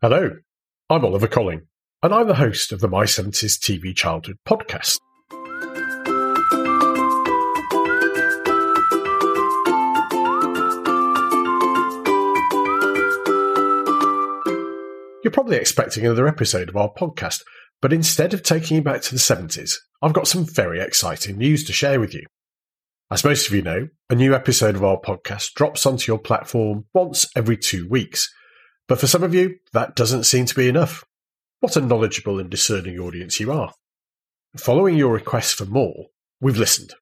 Hello, I'm Oliver Colling, and I'm the host of the My 70s TV Childhood podcast. You're probably expecting another episode of our podcast, but instead of taking you back to the 70s, I've got some very exciting news to share with you. As most of you know, a new episode of our podcast drops onto your platform once every two weeks. But for some of you, that doesn't seem to be enough. What a knowledgeable and discerning audience you are. Following your request for more, we've listened.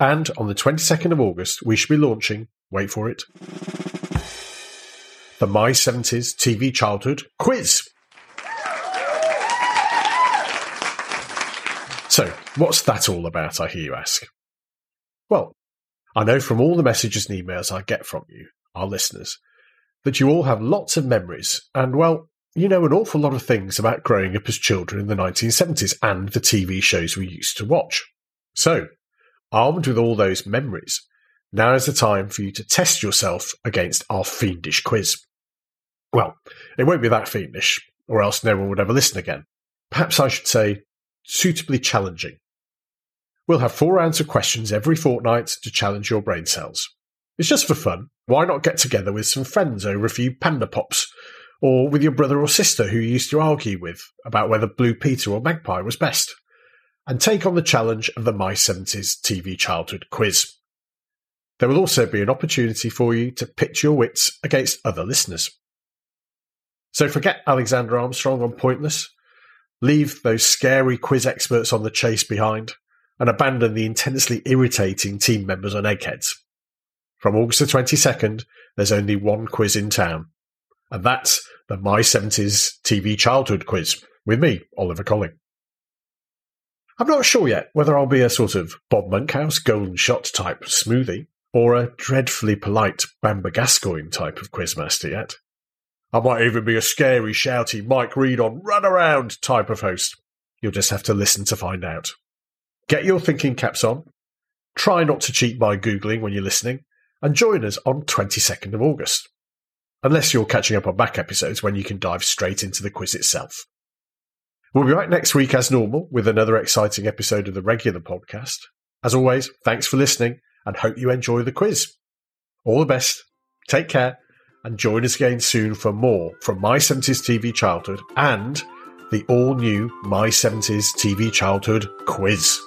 And on the 22nd of August, we should be launching, wait for it, the My 70s TV Childhood Quiz. So, what's that all about, I hear you ask? Well, I know from all the messages and emails I get from you, our listeners, that you all have lots of memories and, well, you know an awful lot of things about growing up as children in the 1970s and the TV shows we used to watch. So, armed with all those memories, now is the time for you to test yourself against our fiendish quiz. Well, it won't be that fiendish, or else no one would ever listen again. Perhaps I should say suitably challenging. We'll have four rounds of questions every fortnight to challenge your brain cells. It's just for fun. Why not get together with some friends over a few panda pops? Or with your brother or sister who you used to argue with about whether Blue Peter or Magpie was best? And take on the challenge of the My 70s TV childhood quiz. There will also be an opportunity for you to pitch your wits against other listeners. So forget Alexander Armstrong on Pointless. Leave those scary quiz experts on the chase behind and abandon the intensely irritating team members on Eggheads. From August the 22nd, there's only one quiz in town, and that's the My 70s TV Childhood Quiz with me, Oliver Colling. I'm not sure yet whether I'll be a sort of Bob Monkhouse golden shot type smoothie or a dreadfully polite Bamber Gascoigne type of quizmaster yet. I might even be a scary, shouty Mike Reid on run around type of host. You'll just have to listen to find out. Get your thinking caps on. Try not to cheat by Googling when you're listening, and join us on 22nd of August. Unless you're catching up on back episodes when you can dive straight into the quiz itself. We'll be back next week as normal with another exciting episode of the regular podcast. As always, thanks for listening and hope you enjoy the quiz. All the best, take care, and join us again soon for more from My 70s TV Childhood and the all new My 70s TV Childhood quiz.